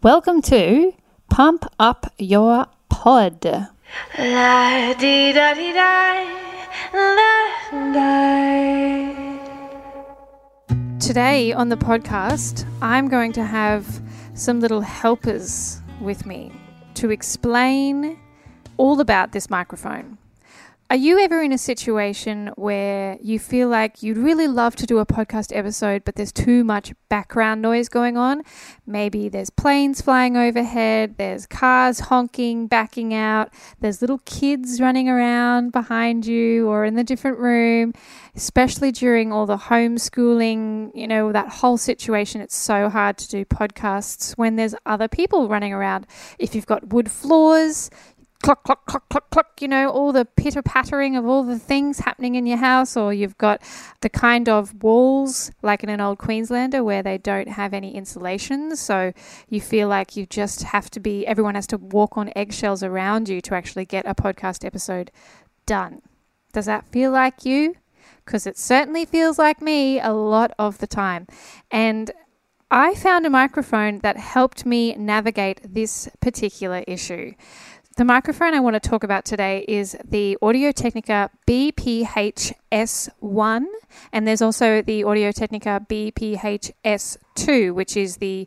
Welcome to Pump Up Your Pod. La di da di da, la da. Today on the podcast, I'm going to have some little helpers with me to explain all about this microphone. Are you ever in a situation where you feel like you'd really love to do a podcast episode, but there's too much background noise going on? Maybe there's planes flying overhead, there's cars honking, backing out, there's little kids running around behind you or in the different room, especially during all the homeschooling, you know, that whole situation. It's so hard to do podcasts when there's other people running around. If you've got wood floors, clock, clock, clock, clock, clock, you know, all the pitter pattering of all the things happening in your house, or you've got the kind of walls like in an old Queenslander where they don't have any insulation. So you feel like you just have to be, everyone has to walk on eggshells around you to actually get a podcast episode done. Does that feel like you? Because it certainly feels like me a lot of the time. And I found a microphone that helped me navigate this particular issue. The microphone I want to talk about today is the Audio Technica BPH-S1, and there's also the Audio Technica BPH-S2, which is the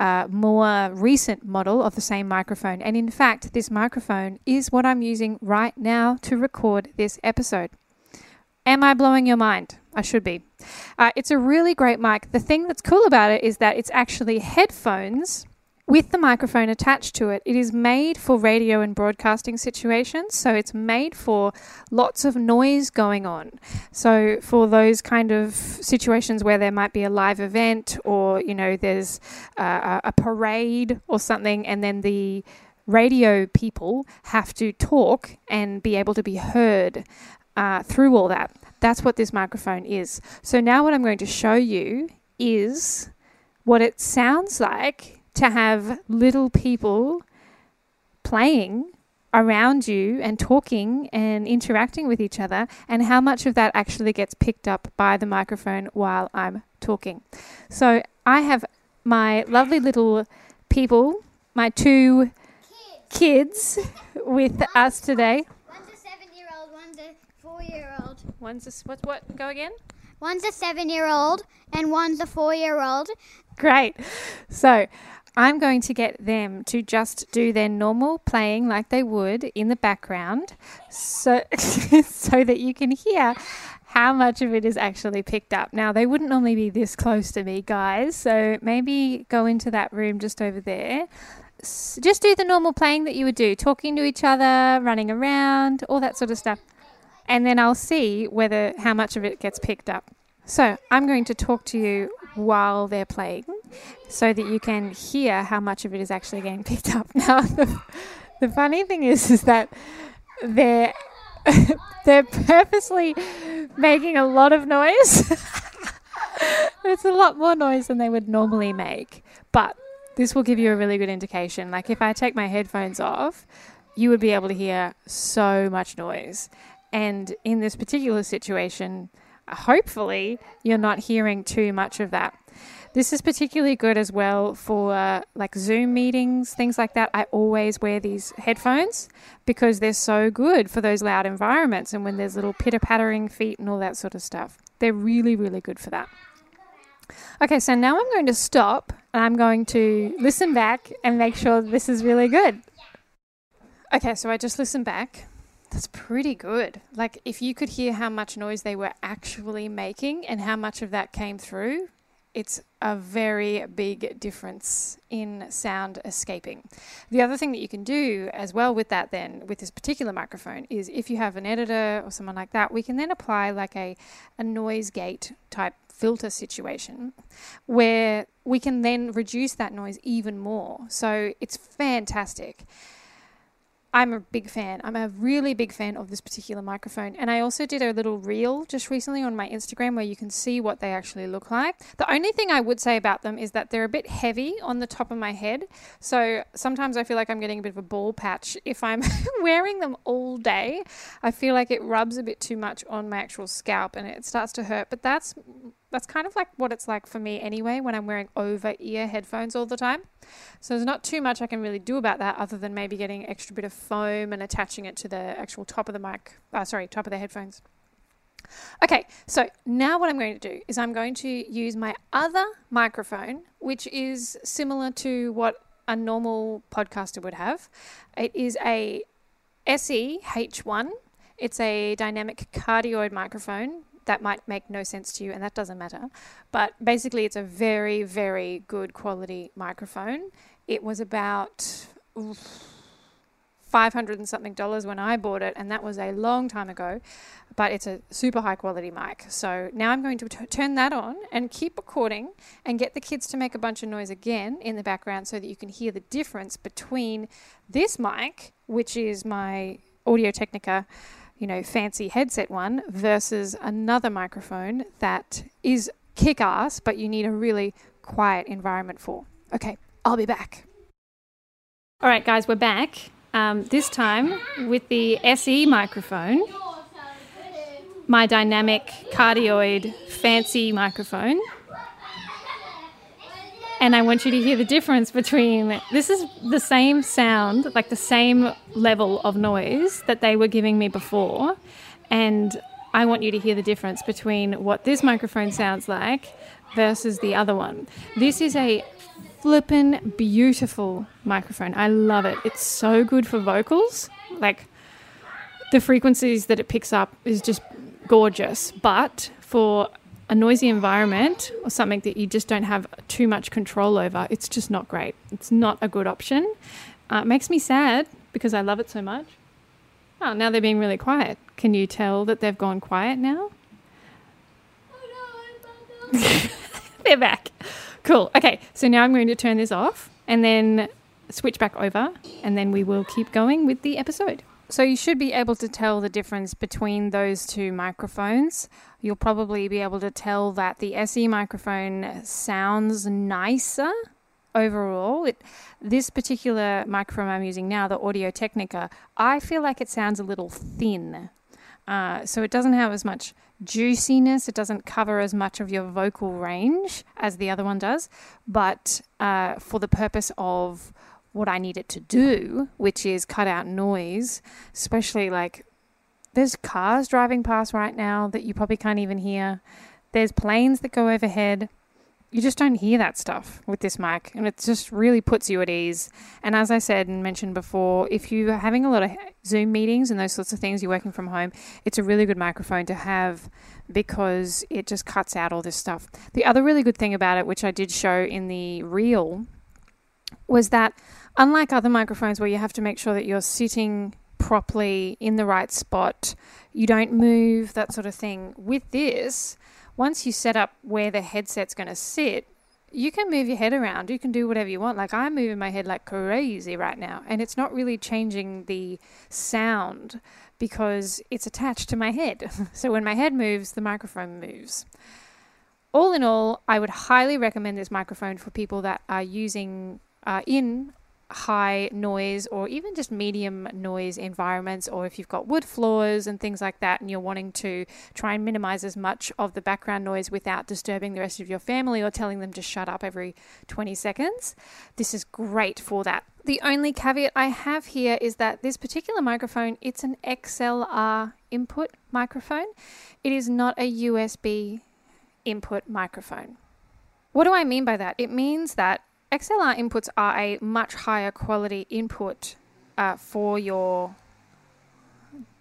uh, more recent model of the same microphone. And in fact, this microphone is what I'm using right now to record this episode. Am I blowing your mind? I should be. Uh, it's a really great mic. The thing that's cool about it is that it's actually headphones with the microphone attached to it, it is made for radio and broadcasting situations. So it's made for lots of noise going on. So for those kind of situations where there might be a live event or, you know, there's uh, a parade or something, and then the radio people have to talk and be able to be heard uh, through all that. That's what this microphone is. So now what I'm going to show you is what it sounds like to have little people playing around you and talking and interacting with each other, and how much of that actually gets picked up by the microphone while I'm talking. So, I have my lovely little people, my two kids, kids with us today. One's a seven year old, one's a four year old. One's a, what, what, go again? One's a seven year old, and one's a four year old. Great. So, I'm going to get them to just do their normal playing like they would in the background so so that you can hear how much of it is actually picked up. Now, they wouldn't normally be this close to me, guys, so maybe go into that room just over there. Just do the normal playing that you would do, talking to each other, running around, all that sort of stuff. And then I'll see whether how much of it gets picked up. So, I'm going to talk to you while they're playing so that you can hear how much of it is actually getting picked up. Now, the, the funny thing is, is that they're they're purposely making a lot of noise. it's a lot more noise than they would normally make, but this will give you a really good indication. Like if I take my headphones off, you would be able to hear so much noise. And in this particular situation, hopefully you're not hearing too much of that. This is particularly good as well for uh, like Zoom meetings, things like that. I always wear these headphones because they're so good for those loud environments and when there's little pitter pattering feet and all that sort of stuff. They're really, really good for that. Okay, so now I'm going to stop and I'm going to listen back and make sure this is really good. Okay, so I just listened back that's pretty good. Like, if you could hear how much noise they were actually making and how much of that came through, it's a very big difference in sound escaping. The other thing that you can do as well with that, then, with this particular microphone, is if you have an editor or someone like that, we can then apply like a, a noise gate type filter situation where we can then reduce that noise even more. So it's fantastic. I'm a big fan. I'm a really big fan of this particular microphone. And I also did a little reel just recently on my Instagram where you can see what they actually look like. The only thing I would say about them is that they're a bit heavy on the top of my head. So sometimes I feel like I'm getting a bit of a ball patch if I'm wearing them all day. I feel like it rubs a bit too much on my actual scalp and it starts to hurt. But that's That's kind of like what it's like for me anyway when I'm wearing over ear headphones all the time. So there's not too much I can really do about that other than maybe getting extra bit of foam and attaching it to the actual top of the mic, uh, sorry, top of the headphones. Okay, so now what I'm going to do is I'm going to use my other microphone, which is similar to what a normal podcaster would have. It is a SE H1. It's a dynamic cardioid microphone. That might make no sense to you, and that doesn't matter. But basically, it's a very, very good quality microphone. It was about. Oof, 500 and something dollars when I bought it, and that was a long time ago. But it's a super high quality mic. So now I'm going to t- turn that on and keep recording and get the kids to make a bunch of noise again in the background so that you can hear the difference between this mic, which is my Audio Technica, you know, fancy headset one, versus another microphone that is kick ass, but you need a really quiet environment for. Okay, I'll be back. All right, guys, we're back um, this time with the SE microphone, my dynamic cardioid fancy microphone. And I want you to hear the difference between this is the same sound, like the same level of noise that they were giving me before. And I want you to hear the difference between what this microphone sounds like versus the other one. This is a flippin' beautiful microphone. I love it. It's so good for vocals. Like the frequencies that it picks up is just gorgeous. But for a noisy environment or something that you just don't have too much control over, it's just not great. It's not a good option. Uh, it makes me sad because I love it so much. Oh, now they're being really quiet. Can you tell that they've gone quiet now? they're back. Cool. Okay, so now I'm going to turn this off and then switch back over, and then we will keep going with the episode. So you should be able to tell the difference between those two microphones. You'll probably be able to tell that the SE microphone sounds nicer overall. It, this particular microphone I'm using now, the Audio Technica, I feel like it sounds a little thin. Uh, so it doesn't have as much juiciness. It doesn't cover as much of your vocal range as the other one does. But uh, for the purpose of what I need it to do, which is cut out noise, especially like there's cars driving past right now that you probably can't even hear. There's planes that go overhead. You just don't hear that stuff with this mic and it just really puts you at ease. And as i said and mentioned before if you're having a lot of zoom meetings and those sorts of things you're working from home it's a really good microphone to have because it just cuts out all this stuff. The other really good thing about it which i did show in the reel was that unlike other microphones where you have to make sure that you're sitting properly in the right spot you don't move that sort of thing with this once you set up where the headset's going to sit, you can move your head around. You can do whatever you want. Like I'm moving my head like crazy right now, and it's not really changing the sound because it's attached to my head. so when my head moves, the microphone moves. All in all, I would highly recommend this microphone for people that are using uh, in high noise or even just medium noise environments, or if you've got wood floors and things like that, and you're wanting to try and minimize as much of the background noise without disturbing the rest of your family or telling them to shut up every 20 seconds, this is great for that. The only caveat I have here is that this particular microphone, it's an XLR input microphone. It is not a USB input microphone. What do I mean by that? It means that XLR inputs are a much higher quality input uh, for your.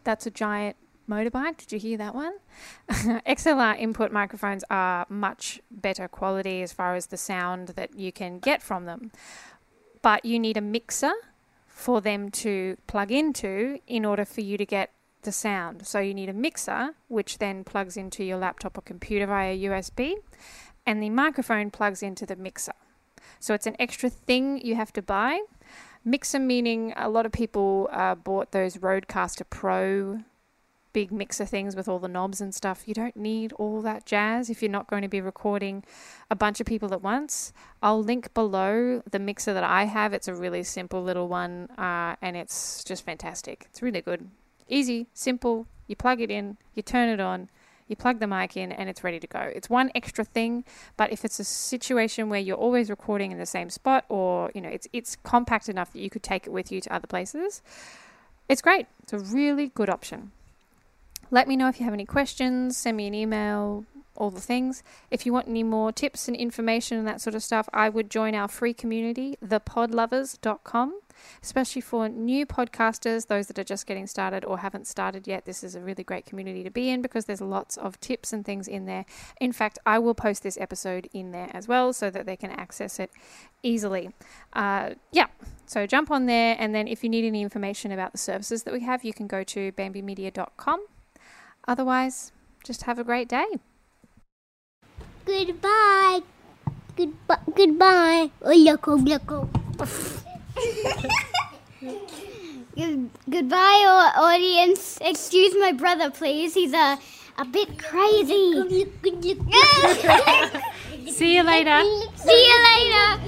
That's a giant motorbike. Did you hear that one? XLR input microphones are much better quality as far as the sound that you can get from them. But you need a mixer for them to plug into in order for you to get the sound. So you need a mixer, which then plugs into your laptop or computer via USB, and the microphone plugs into the mixer. So it's an extra thing you have to buy. Mixer meaning a lot of people uh, bought those Rodecaster Pro big mixer things with all the knobs and stuff. You don't need all that jazz if you're not going to be recording a bunch of people at once. I'll link below the mixer that I have. It's a really simple little one uh, and it's just fantastic. It's really good. Easy, simple. You plug it in, you turn it on, You plug the mic in and it's ready to go. It's one extra thing, but if it's a situation where you're always recording in the same spot or, you know, it's it's compact enough that you could take it with you to other places, it's great. It's a really good option. Let me know if you have any questions, send me an email, all the things. If you want any more tips and information and that sort of stuff, I would join our free community, thepodlovers.com especially for new podcasters, those that are just getting started or haven't started yet. This is a really great community to be in because there's lots of tips and things in there. In fact, I will post this episode in there as well so that they can access it easily. Uh, yeah, so jump on there, and then if you need any information about the services that we have, you can go to bambimedia.com. Otherwise, just have a great day. Goodbye. Goodbye. Goodbye. Oh, loco, oh, loco. Oh. Good, goodbye, au- audience. Excuse my brother, please. He's a a bit crazy. See you later. See you later.